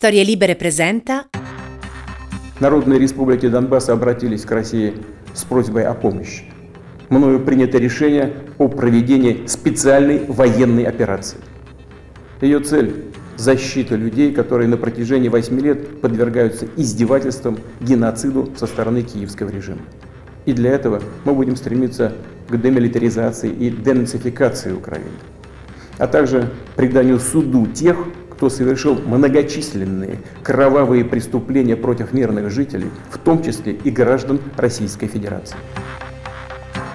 Storie Libere presenta Народные республики Донбасса обратились к России с просьбой о помощи. Мною принято решение о проведении специальной военной операции. Ее цель – защита людей, которые на протяжении 8 лет подвергаются издевательствам, геноциду со стороны киевского режима. И для этого мы будем стремиться к демилитаризации и денацификации Украины, а также преданию суду тех, кто soвершил многочисленные кровавые преступления против мирных жителей, в том числе и граждан Российской Федерации.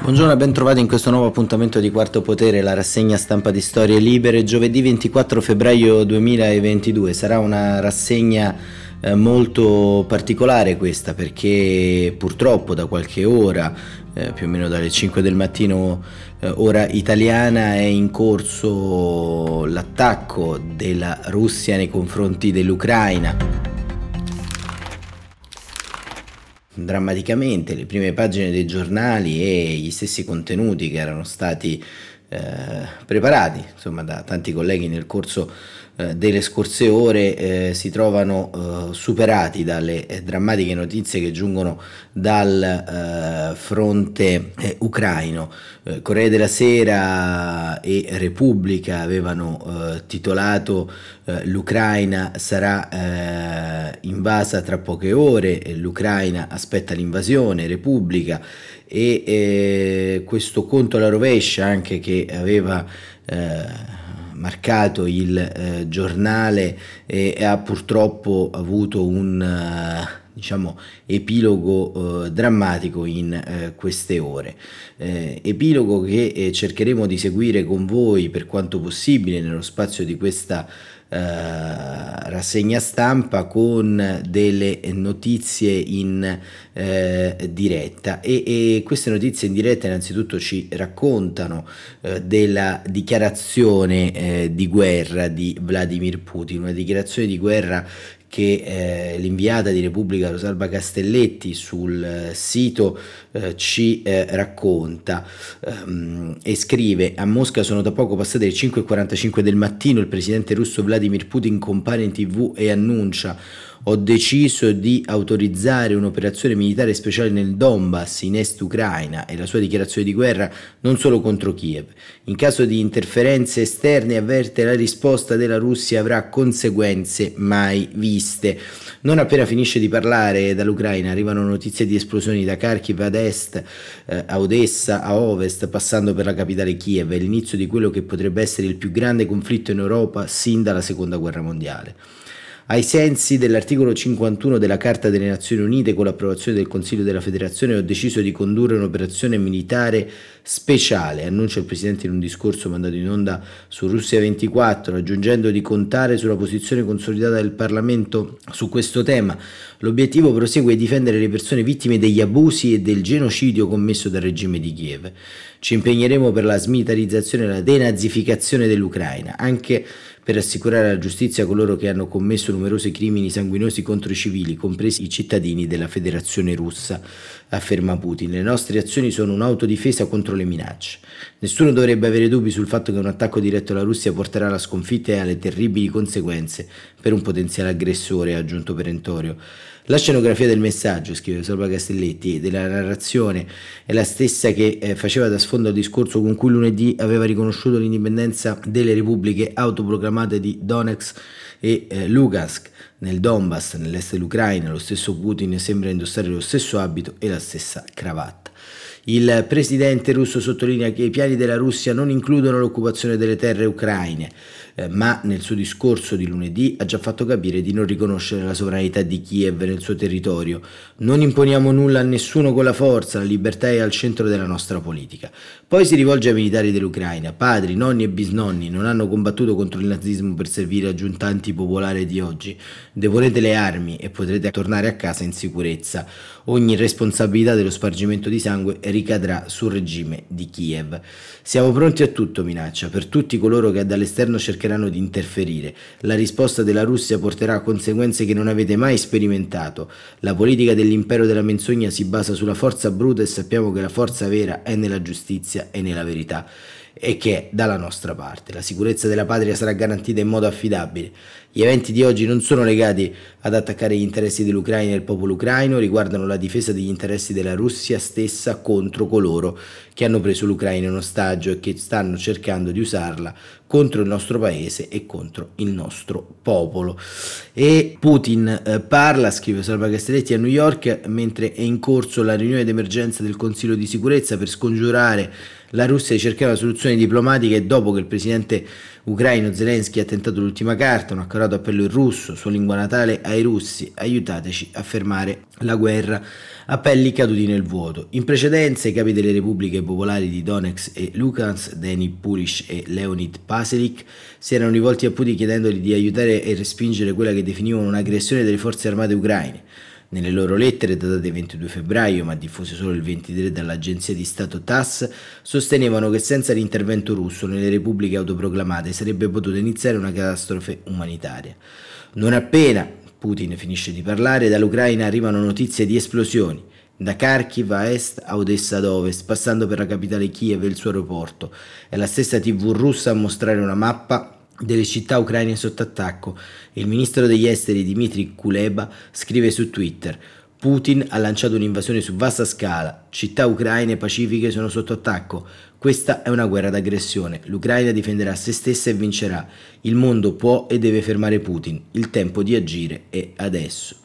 Buongiorno e ben trovati in questo nuovo appuntamento di Quarto Potere, la rassegna stampa di Storie Libere, giovedì 24 febbraio 2022. Sarà una rassegna eh, molto particolare questa perché purtroppo da qualche ora, eh, più o meno dalle 5 del mattino eh, ora italiana, è in corso l'attacco della Russia nei confronti dell'Ucraina. Drammaticamente le prime pagine dei giornali e gli stessi contenuti che erano stati eh, preparati insomma, da tanti colleghi nel corso eh, delle scorse ore eh, si trovano eh, superati dalle eh, drammatiche notizie che giungono dal eh, fronte ucraino. Corriere della Sera e Repubblica avevano titolato L'Ucraina sarà invasa tra poche ore, l'Ucraina aspetta l'invasione, Repubblica e questo conto alla rovescia anche che aveva marcato il eh, giornale e, ha purtroppo avuto un uh, diciamo, epilogo eh, drammatico in eh, queste ore. Eh, epilogo che eh, cercheremo di seguire con voi per quanto possibile nello spazio di questa eh, rassegna stampa con delle notizie in eh, diretta. E, e, queste notizie in diretta innanzitutto ci raccontano eh, della dichiarazione eh, di guerra di Vladimir Putin, una dichiarazione di guerra che eh, l'inviata di Repubblica Rosalba Castelletti sul eh, sito eh, ci eh, racconta ehm, e scrive a Mosca sono da poco passate le 5.45 del mattino il presidente russo Vladimir Putin compare in tv e annuncia ho deciso di autorizzare un'operazione militare speciale nel Donbass, in est Ucraina, e la sua dichiarazione di guerra non solo contro Kiev. In caso di interferenze esterne avverte la risposta della Russia avrà conseguenze mai viste. Non appena finisce di parlare dall'Ucraina arrivano notizie di esplosioni da Kharkiv ad est, eh, a Odessa, a ovest, passando per la capitale Kiev, è l'inizio di quello che potrebbe essere il più grande conflitto in Europa sin dalla Seconda Guerra Mondiale. Ai sensi dell'articolo 51 della Carta delle Nazioni Unite, con l'approvazione del Consiglio della Federazione, ho deciso di condurre un'operazione militare speciale, annuncia il Presidente in un discorso mandato in onda su Russia 24, aggiungendo di contare sulla posizione consolidata del Parlamento su questo tema. L'obiettivo prosegue di difendere le persone vittime degli abusi e del genocidio commesso dal regime di Kiev. Ci impegneremo per la smilitarizzazione e la denazificazione dell'Ucraina, anche per assicurare alla giustizia coloro che hanno commesso numerosi crimini sanguinosi contro i civili, compresi i cittadini della Federazione russa, afferma Putin. Le nostre azioni sono un'autodifesa contro le minacce. Nessuno dovrebbe avere dubbi sul fatto che un attacco diretto alla Russia porterà alla sconfitta e alle terribili conseguenze per un potenziale aggressore, ha aggiunto perentorio. La scenografia del messaggio, scrive Salva Castelletti, della narrazione è la stessa che eh, faceva da sfondo al discorso con cui lunedì aveva riconosciuto l'indipendenza delle repubbliche autoproclamate di Donetsk e eh, Lugansk nel Donbass, nell'est dell'Ucraina. Lo stesso Putin sembra indossare lo stesso abito e la stessa cravatta. Il presidente russo sottolinea che i piani della Russia non includono l'occupazione delle terre ucraine eh, ma nel suo discorso di lunedì ha già fatto capire di non riconoscere la sovranità di Kiev nel suo territorio. Non imponiamo nulla a nessuno con la forza, la libertà è al centro della nostra politica. Poi si rivolge ai militari dell'Ucraina. Padri, nonni e bisnonni non hanno combattuto contro il nazismo per servire a giuntanti popolari di oggi. Deponete le armi e potrete tornare a casa in sicurezza. Ogni responsabilità dello spargimento di sangue ricadrà sul regime di Kiev. Siamo pronti a tutto, minaccia, per tutti coloro che dall'esterno cercheranno di interferire. La risposta della Russia porterà a conseguenze che non avete mai sperimentato. La politica dell'impero della menzogna si basa sulla forza bruta e sappiamo che la forza vera è nella giustizia e nella verità. E che è dalla nostra parte. La sicurezza della patria sarà garantita in modo affidabile. Gli eventi di oggi non sono legati ad attaccare gli interessi dell'Ucraina e del popolo ucraino, riguardano la difesa degli interessi della Russia stessa contro coloro che hanno preso l'Ucraina in ostaggio e che stanno cercando di usarla contro il nostro paese e contro il nostro popolo. E Putin eh, parla, scrive Salva Castelletti a New York, mentre è in corso la riunione d'emergenza del Consiglio di sicurezza per scongiurare la Russia di cercare una soluzione diplomatica e dopo che il presidente ucraino Zelensky ha tentato l'ultima carta, un accorato appello in russo, sua lingua natale, ai russi, aiutateci a fermare la guerra, appelli caduti nel vuoto. In precedenza i capi delle repubbliche popolari di Donetsk e Lukansk, Deni Pulish e Leonid Paselic, si erano rivolti a Putin chiedendogli di aiutare e respingere quella che definivano un'aggressione delle forze armate ucraine. Nelle loro lettere datate 22 febbraio, ma diffuse solo il 23 dall'agenzia di Stato TASS, sostenevano che senza l'intervento russo nelle repubbliche autoproclamate sarebbe potuta iniziare una catastrofe umanitaria. Non appena Putin finisce di parlare, dall'Ucraina arrivano notizie di esplosioni da Kharkiv a est a Odessa ad ovest, passando per la capitale Kiev e il suo aeroporto. È la stessa TV russa a mostrare una mappa delle città ucraine sotto attacco. Il ministro degli esteri Dmitry Kuleba scrive su Twitter Putin ha lanciato un'invasione su vasta scala, città ucraine pacifiche sono sotto attacco. Questa è una guerra d'aggressione. L'Ucraina difenderà se stessa e vincerà. Il mondo può e deve fermare Putin. Il tempo di agire è adesso.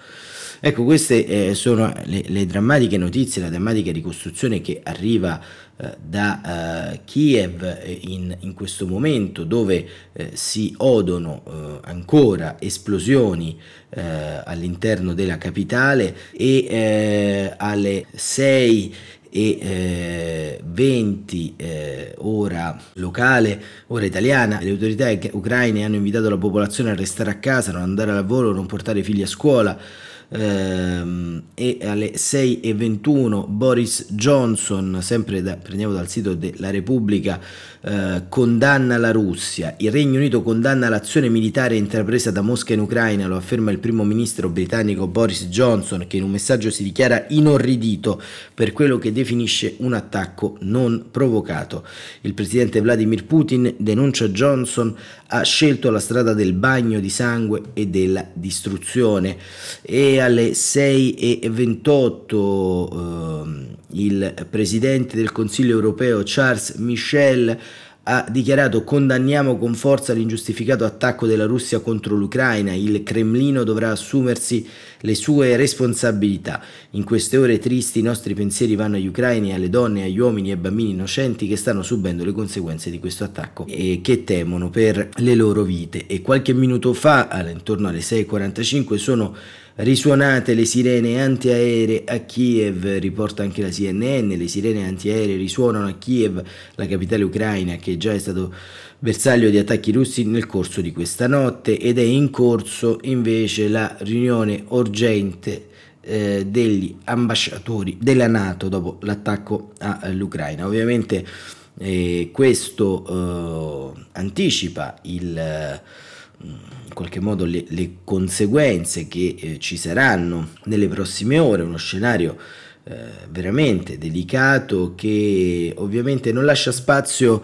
Ecco, queste eh, sono le, le, drammatiche notizie, la drammatica ricostruzione che arriva eh, da eh, Kiev eh, in, in, questo momento dove eh, si odono eh, ancora esplosioni all'interno della capitale e alle 6 e eh, 20 eh, ora locale, ora italiana. Le autorità ucraine hanno invitato la popolazione a restare a casa, non andare al lavoro, non portare i figli a scuola ehm, e alle 6.21 Boris Johnson, sempre da, prendiamo dal sito della Repubblica, eh, condanna la Russia. Il Regno Unito condanna l'azione militare intrapresa da Mosca in Ucraina, lo afferma il primo ministro britannico Boris Johnson, che in un messaggio si dichiara inorridito per quello che definisce un attacco non provocato. Il presidente Vladimir Putin denuncia Johnson ha scelto la strada del bagno di sangue e della distruzione e alle 6.28 eh, il presidente del Consiglio europeo Charles Michel ha dichiarato condanniamo con forza l'ingiustificato attacco della Russia contro l'Ucraina, il Cremlino dovrà assumersi le sue responsabilità. In queste ore tristi i nostri pensieri vanno agli ucraini, alle donne, agli uomini e ai bambini innocenti che stanno subendo le conseguenze di questo attacco e che temono per le loro vite. E qualche minuto fa, intorno alle 6.45, sono Risuonate le sirene antiaeree a Kiev, riporta anche la CNN, le sirene antiaeree risuonano a Kiev, la capitale ucraina che già è stato bersaglio di attacchi russi nel corso di questa notte ed è in corso invece la riunione urgente eh, degli ambasciatori della Nato dopo l'attacco all'Ucraina. Ovviamente eh, questo eh, anticipa il in qualche modo le, le conseguenze che eh, ci saranno nelle prossime ore, uno scenario eh, veramente delicato che ovviamente non lascia spazio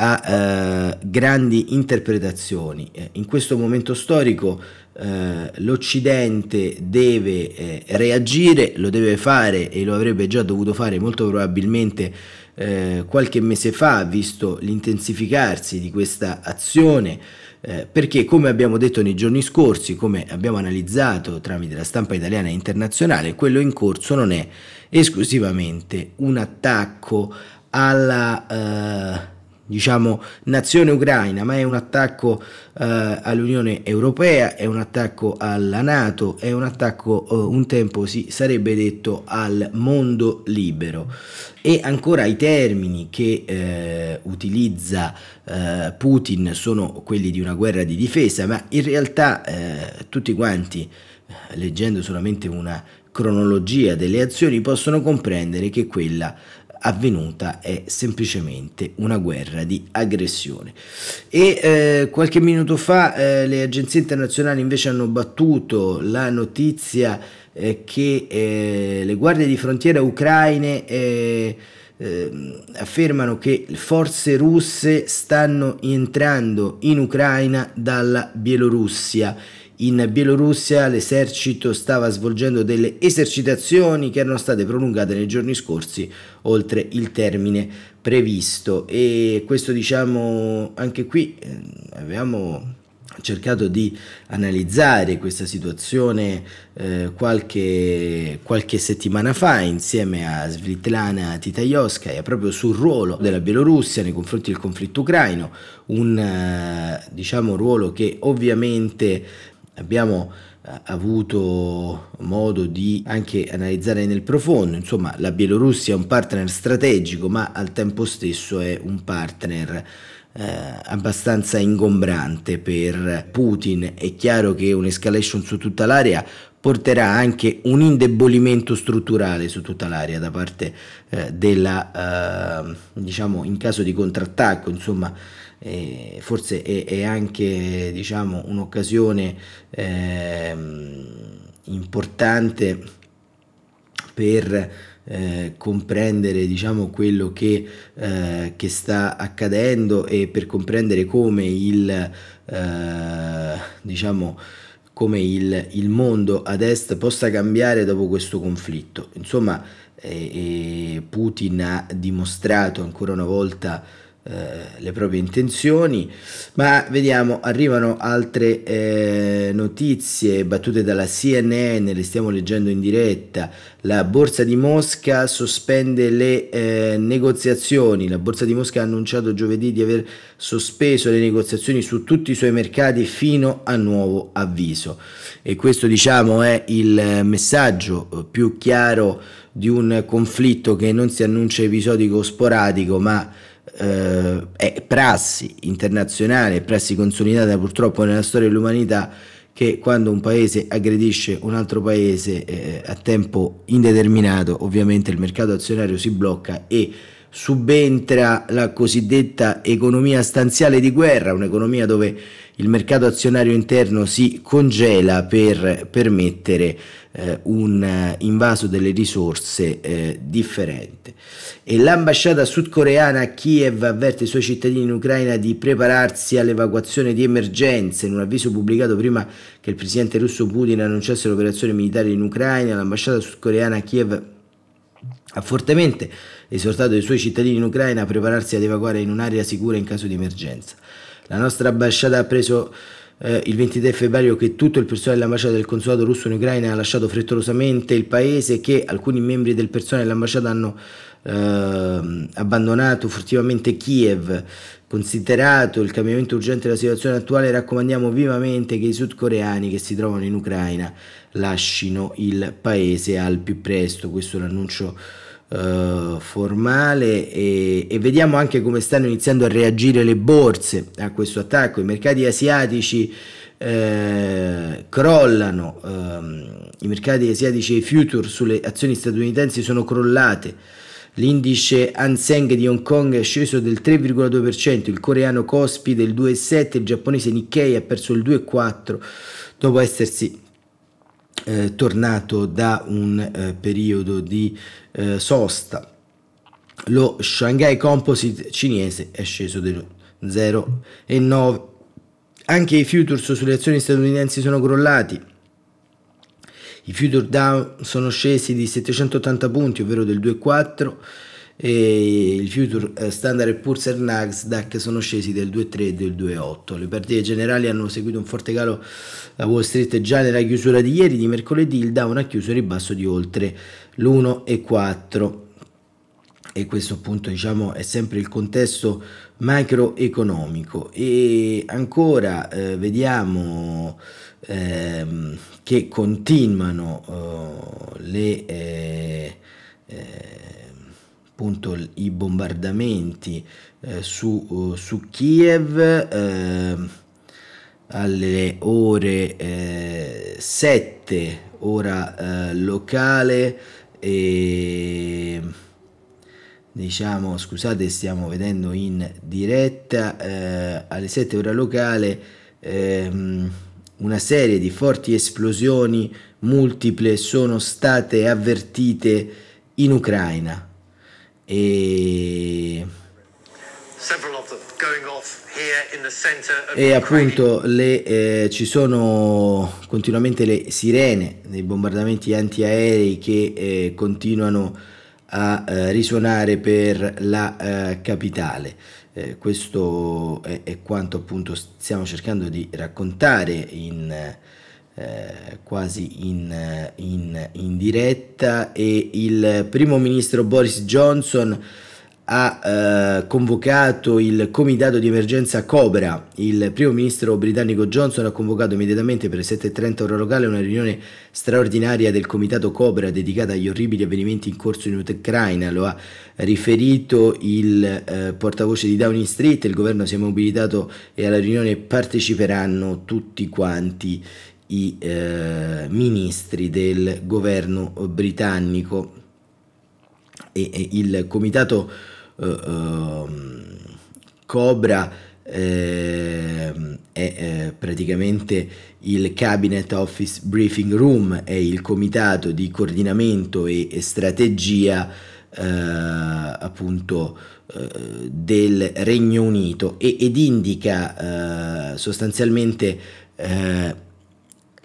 a eh, grandi interpretazioni. Eh, in questo momento storico eh, l'Occidente deve eh, reagire, lo deve fare e lo avrebbe già dovuto fare molto probabilmente eh, qualche mese fa, visto l'intensificarsi di questa azione eh, perché come abbiamo detto nei giorni scorsi, come abbiamo analizzato tramite la stampa italiana e internazionale, quello in corso non è esclusivamente un attacco alla... Diciamo, nazione ucraina, ma è un attacco eh, all'Unione Europea, è un attacco alla Nato, è un attacco, eh, un tempo si sarebbe detto, al mondo libero. E ancora i termini che eh, utilizza eh, Putin sono quelli di una guerra di difesa, ma in realtà eh, tutti quanti, leggendo solamente una cronologia delle azioni, possono comprendere che quella avvenuta è semplicemente una guerra di aggressione. E eh, qualche minuto fa eh, le agenzie internazionali invece hanno battuto la notizia eh, che eh, le guardie di frontiera ucraine eh, eh, affermano che forze russe stanno entrando in Ucraina dalla Bielorussia. In Bielorussia l'esercito stava svolgendo delle esercitazioni che erano state prolungate nei giorni scorsi oltre il termine previsto. E questo diciamo anche qui eh, avevamo cercato di analizzare questa situazione eh, qualche, qualche, settimana fa insieme a Svitlana Titajoskaya proprio sul ruolo della Bielorussia nei confronti del conflitto ucraino, un eh, diciamo, ruolo che ovviamente abbiamo eh, avuto modo di anche analizzare nel profondo, insomma la Bielorussia è un partner strategico ma al tempo stesso è un partner eh, abbastanza ingombrante per Putin. È chiaro che un'escalation su tutta l'area porterà anche un indebolimento strutturale su tutta l'area da parte eh, della, eh, diciamo, in caso di contrattacco, insomma, eh, forse è, è, anche diciamo, un'occasione ehm, importante per eh, comprendere diciamo, quello che, eh, che, sta accadendo e per comprendere come il, eh, diciamo, come il, il, mondo ad est possa cambiare dopo questo conflitto. Insomma, eh, Putin ha dimostrato ancora una volta eh, le proprie intenzioni, ma vediamo, arrivano altre eh, notizie battute dalla CNN, le stiamo leggendo in diretta, la Borsa di Mosca sospende le eh, negoziazioni, la Borsa di Mosca ha annunciato giovedì di aver sospeso le negoziazioni su tutti i suoi mercati fino a nuovo avviso. E questo diciamo è il messaggio più chiaro di un conflitto che non si annuncia episodico o sporadico ma eh, è prassi internazionale, prassi consolidata purtroppo nella storia dell'umanità che quando un paese aggredisce un altro paese eh, a tempo indeterminato ovviamente il mercato azionario si blocca e subentra la cosiddetta economia stanziale di guerra, un'economia dove il mercato azionario interno si congela per permettere eh, un eh, invaso delle risorse eh, differente. E l'ambasciata sudcoreana a Kiev avverte i suoi cittadini in Ucraina di prepararsi all'evacuazione di emergenze. In un avviso pubblicato prima che il presidente russo Putin annunciasse l'operazione militare in Ucraina, l'ambasciata sudcoreana a Kiev ha fortemente esortato i suoi cittadini in Ucraina a prepararsi ad evacuare in un'area sicura in caso di emergenza. La nostra ambasciata ha preso eh, il 23 febbraio che tutto il personale dell'ambasciata del consolato russo in Ucraina ha lasciato frettolosamente il paese e che alcuni membri del personale dell'ambasciata hanno eh, abbandonato furtivamente Kiev. Considerato il cambiamento urgente della situazione attuale, raccomandiamo vivamente che i sudcoreani che si trovano in Ucraina lascino il paese al più presto. Questo è l'annuncio Uh, formale e, e, vediamo anche come stanno iniziando a reagire le borse a questo attacco. I mercati asiatici eh, crollano, um, i mercati asiatici e i future sulle azioni statunitensi sono crollate. L'indice Hang di Hong Kong è sceso del 3,2%, il coreano Kospi del 2,7%, il giapponese Nikkei ha perso il 2,4% dopo essersi eh, tornato da un eh, periodo di eh, sosta. Lo Shanghai Composite cinese è sceso del 0,9. Anche i futures sulle azioni statunitensi sono crollati. I future down sono scesi di 780 punti, ovvero del 2,4 e il future eh, standard Poor's e Nasdaq sono scesi del 2,3 e del 2,8. Le partite generali hanno seguito un forte calo a Wall Street già nella chiusura di ieri, di mercoledì. Il Dow ha chiuso ribasso di oltre l'1,4 e questo appunto diciamo è sempre il contesto macroeconomico. E ancora eh, vediamo ehm, che continuano eh, le eh, eh appunto i bombardamenti eh, su, uh, su, Kiev eh, alle ore 7 eh, ora eh, locale e diciamo scusate stiamo vedendo in diretta eh, alle 7 ora locale ehm, una serie di forti esplosioni multiple sono state avvertite in Ucraina e e appunto le, eh, ci sono continuamente le sirene dei bombardamenti antiaerei che eh, continuano a eh, risuonare per la eh, capitale. Eh, questo è, è, quanto appunto stiamo cercando di raccontare in, eh, quasi in, in, in diretta e il primo ministro Boris Johnson ha eh, convocato il comitato di emergenza Cobra. Il primo ministro britannico Johnson ha convocato immediatamente per le 7.30 ora locale una riunione straordinaria del comitato Cobra dedicata agli orribili avvenimenti in corso in Ucraina. Lo ha riferito il eh, portavoce di Downing Street. Il governo si è mobilitato e alla riunione parteciperanno tutti quanti i eh, ministri del governo britannico. E, e il comitato uh, Cobra eh, è eh, praticamente il Cabinet Office Briefing Room, è il comitato di coordinamento e, e strategia eh, appunto eh, del Regno Unito. E, ed indica eh, sostanzialmente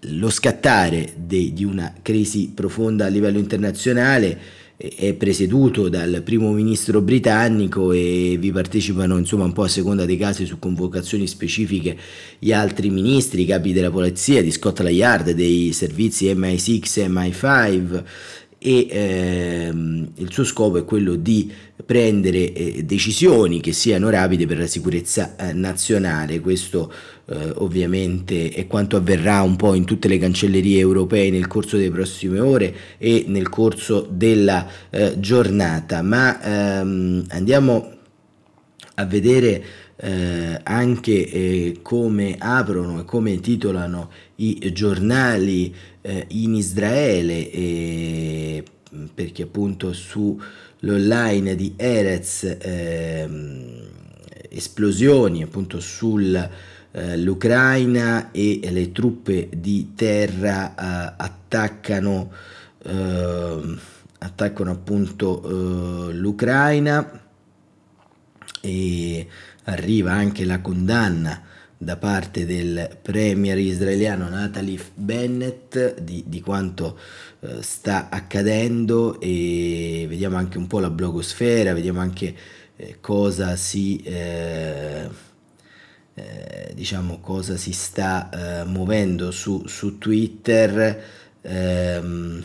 lo scattare de, di una crisi profonda a livello internazionale è presieduto dal primo ministro britannico e vi partecipano insomma un po' a seconda dei casi su convocazioni specifiche gli altri ministri, i capi della polizia, di Scotland Yard, dei servizi MI6 e MI5 e ehm, il suo scopo è quello di prendere eh, decisioni che siano rapide per la sicurezza eh, nazionale. Questo eh, ovviamente è quanto avverrà un po' in tutte le cancellerie europee nel corso delle prossime ore e nel corso della eh, giornata. Ma ehm, andiamo a vedere eh, anche eh, come aprono e come titolano i giornali eh, in Israele eh, perché appunto sull'online di Erez ehm, esplosioni appunto sull'Ucraina eh, e le truppe di terra eh, attaccano ehm, attaccano appunto l'Ucraina. E arriva anche la condanna da parte del premier israeliano Natalif Bennett di, di quanto eh, sta accadendo e vediamo anche un po' la blogosfera, vediamo anche eh, cosa si eh, eh diciamo cosa si sta eh, muovendo su, su Twitter. Ehm,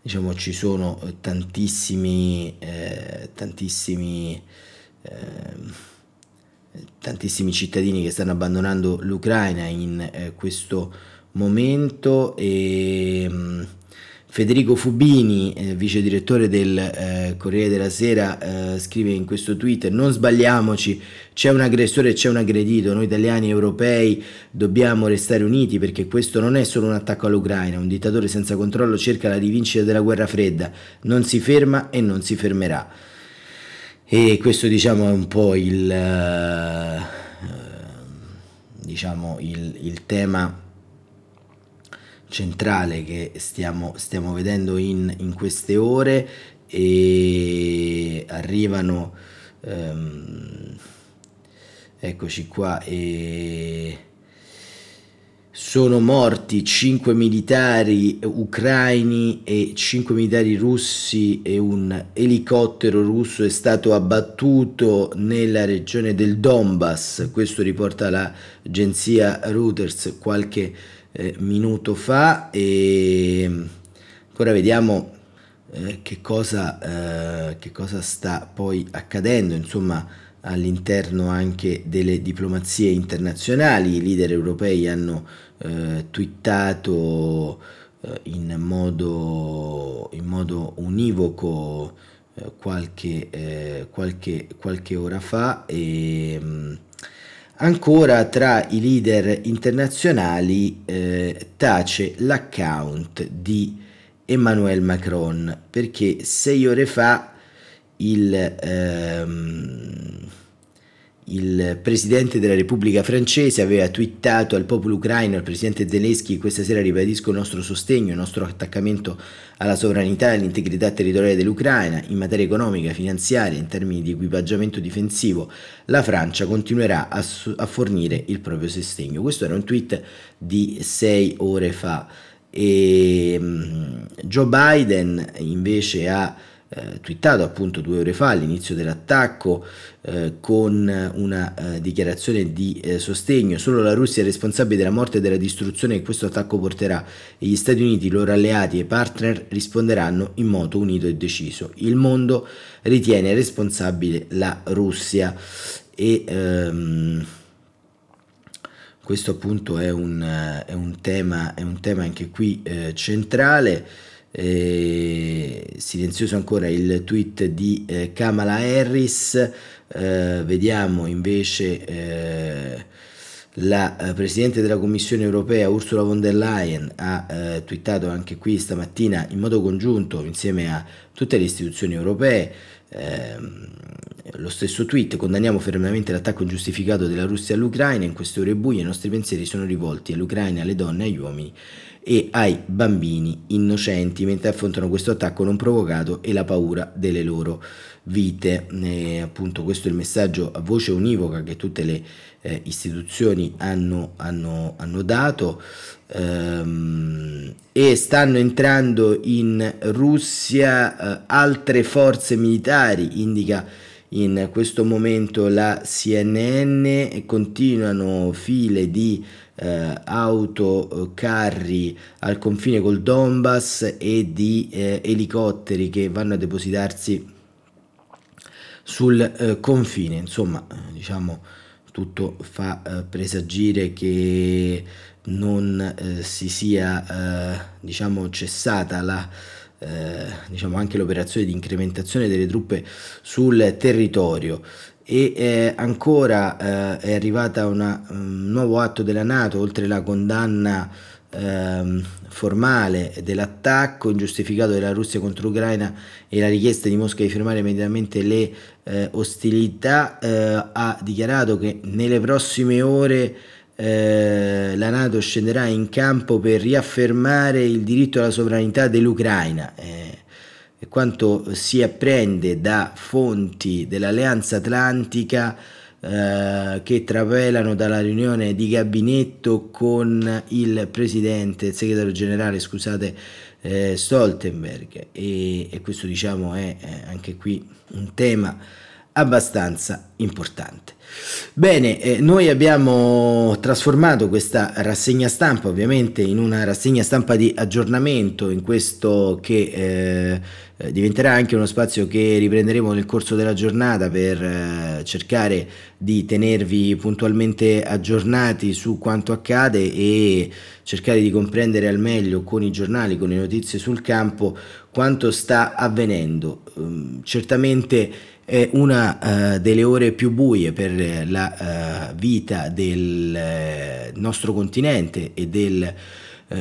diciamo ci sono tantissimi eh, tantissimi ehm, tantissimi cittadini che stanno abbandonando l'Ucraina in eh, questo momento e mm, Federico Fubini, eh, vice direttore del eh, Corriere della Sera, eh, scrive in questo tweet: Non sbagliamoci, c'è un aggressore e c'è un aggredito. Noi italiani e europei dobbiamo restare uniti perché questo non è solo un attacco all'Ucraina. Un dittatore senza controllo cerca la rivincita della guerra fredda, non si ferma e non si fermerà. E questo diciamo è un po' il, eh, diciamo, il, il tema centrale che stiamo, stiamo vedendo in, in, queste ore e arrivano ehm, eccoci qua e sono morti 5 militari ucraini e 5 militari russi e un elicottero russo è stato abbattuto nella regione del Donbass, questo riporta l'agenzia Reuters qualche eh, minuto fa e ancora vediamo eh, che, cosa, eh, che cosa sta poi accadendo, insomma all'interno anche delle diplomazie internazionali, i leader europei hanno eh, twittato eh, in, modo, in, modo, univoco eh, qualche, eh, qualche, qualche, ora fa. E mh, mm, ancora tra i leader internazionali eh, tace l'account di Emmanuel Macron perché sei ore fa il, ehm, il presidente della Repubblica francese aveva twittato al popolo ucraino, al presidente Zelensky, questa sera ribadisco il nostro sostegno, il nostro attaccamento alla sovranità e all'integrità territoriale dell'Ucraina in materia economica, finanziaria, in termini di equipaggiamento difensivo, la Francia continuerà a, a fornire il proprio sostegno. Questo era un tweet di sei ore fa e um, Joe Biden invece ha eh, twittato appunto due ore fa all'inizio dell'attacco eh, con una eh, dichiarazione di eh, sostegno. Solo la Russia è responsabile della morte e della distruzione che questo attacco porterà e gli Stati Uniti, i loro alleati e partner risponderanno in modo unito e deciso. Il mondo ritiene responsabile la Russia e ehm, questo appunto è un, è un, tema, è un tema anche qui eh, centrale. Eh, silenzioso ancora il tweet di eh, Kamala Harris, eh, vediamo invece eh, la eh, Presidente della Commissione europea Ursula von der Leyen ha eh, twittato anche qui stamattina in modo congiunto insieme a tutte le istituzioni europee. Ehm, lo stesso tweet, condanniamo fermamente l'attacco ingiustificato della Russia all'Ucraina, in queste ore buie i nostri pensieri sono rivolti all'Ucraina, alle donne, agli uomini e ai bambini innocenti mentre affrontano questo attacco non provocato e la paura delle loro vite. E appunto questo è il messaggio a voce univoca che tutte le eh, istituzioni hanno, hanno, hanno dato ehm, e stanno entrando in Russia eh, altre forze militari, indica in questo momento la CNN continuano file di eh, autocarri al confine col Donbass e di eh, elicotteri che vanno a depositarsi sul eh, confine. Insomma, eh, diciamo, tutto fa eh, presagire che non eh, si sia diciamo, cessata la eh, diciamo anche l'operazione di incrementazione delle truppe sul territorio. E eh, ancora eh, è arrivata una, un nuovo atto della Nato oltre la condanna ehm, formale dell'attacco ingiustificato della Russia contro l'Ucraina e la richiesta di Mosca di fermare immediatamente le eh, ostilità eh, ha dichiarato che nelle prossime ore eh, la Nato scenderà in campo per riaffermare il diritto alla sovranità dell'Ucraina. Eh, quanto si apprende da fonti dell'Alleanza Atlantica eh, che travelano dalla riunione di gabinetto con il presidente, il segretario generale, scusate, eh, Stoltenberg e, e, questo diciamo è, è anche qui un tema abbastanza importante. Bene, eh, noi abbiamo trasformato questa rassegna stampa ovviamente in una rassegna stampa di aggiornamento in questo che eh, eh diventerà anche uno spazio che riprenderemo nel corso della giornata per eh, cercare di tenervi puntualmente aggiornati su quanto accade e cercare di comprendere al meglio con i giornali, con le notizie sul campo quanto sta avvenendo. Um, certamente è una uh, delle ore più buie per la uh, vita del uh, nostro continente e del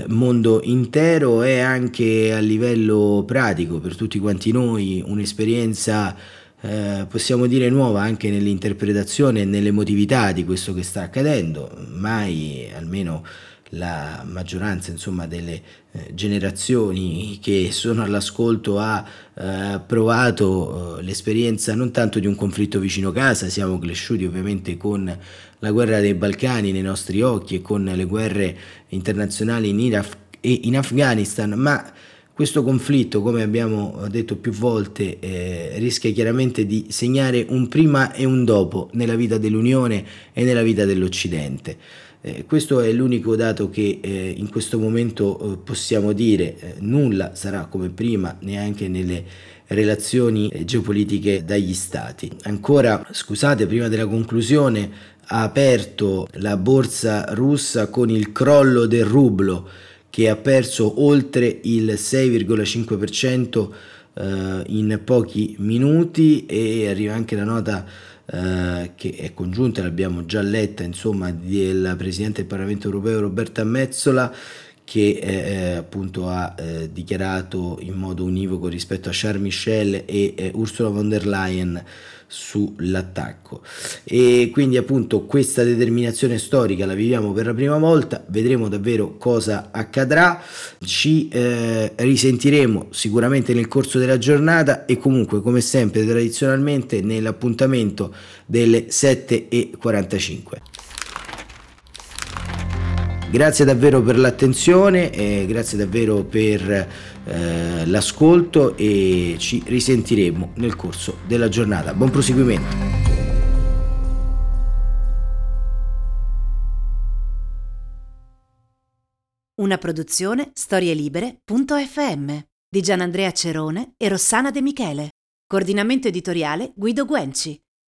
mondo intero. È anche a livello pratico per tutti quanti noi un'esperienza eh, possiamo dire nuova anche nell'interpretazione e nell'emotività di questo che sta accadendo. Mai almeno la maggioranza insomma, delle eh, generazioni che sono all'ascolto ha eh, provato eh, l'esperienza non tanto di un conflitto vicino casa, siamo cresciuti ovviamente con la guerra dei Balcani nei nostri occhi e con le guerre internazionali in Iraq e in Afghanistan, ma questo conflitto, come abbiamo detto più volte, eh, rischia chiaramente di segnare un prima e un dopo nella vita dell'Unione e nella vita dell'Occidente. Eh, questo è l'unico dato che eh, in questo momento eh, possiamo dire, eh, nulla sarà come prima neanche nelle relazioni eh, geopolitiche dagli stati. Ancora, scusate, prima della conclusione ha aperto la borsa russa con il crollo del rublo che ha perso oltre il 6,5% eh, in pochi minuti e arriva anche la nota eh, che è congiunta, l'abbiamo già letta, insomma, del Presidente del Parlamento europeo Roberta Mezzola, che eh, appunto ha eh, dichiarato in modo univoco rispetto a Charles Michel e eh, Ursula von der Leyen sull'attacco. E quindi appunto questa determinazione storica la viviamo per la prima volta vedremo davvero cosa accadrà. Ci eh, risentiremo sicuramente nel corso della giornata e comunque come sempre tradizionalmente nell'appuntamento delle 7.45 Grazie davvero per l'attenzione, eh, grazie davvero per eh, l'ascolto e ci risentiremo nel corso della giornata. Buon proseguimento. Una produzione storielibere.fm di Gianandrea Cerone e Rossana De Michele. Coordinamento editoriale Guido Guenci.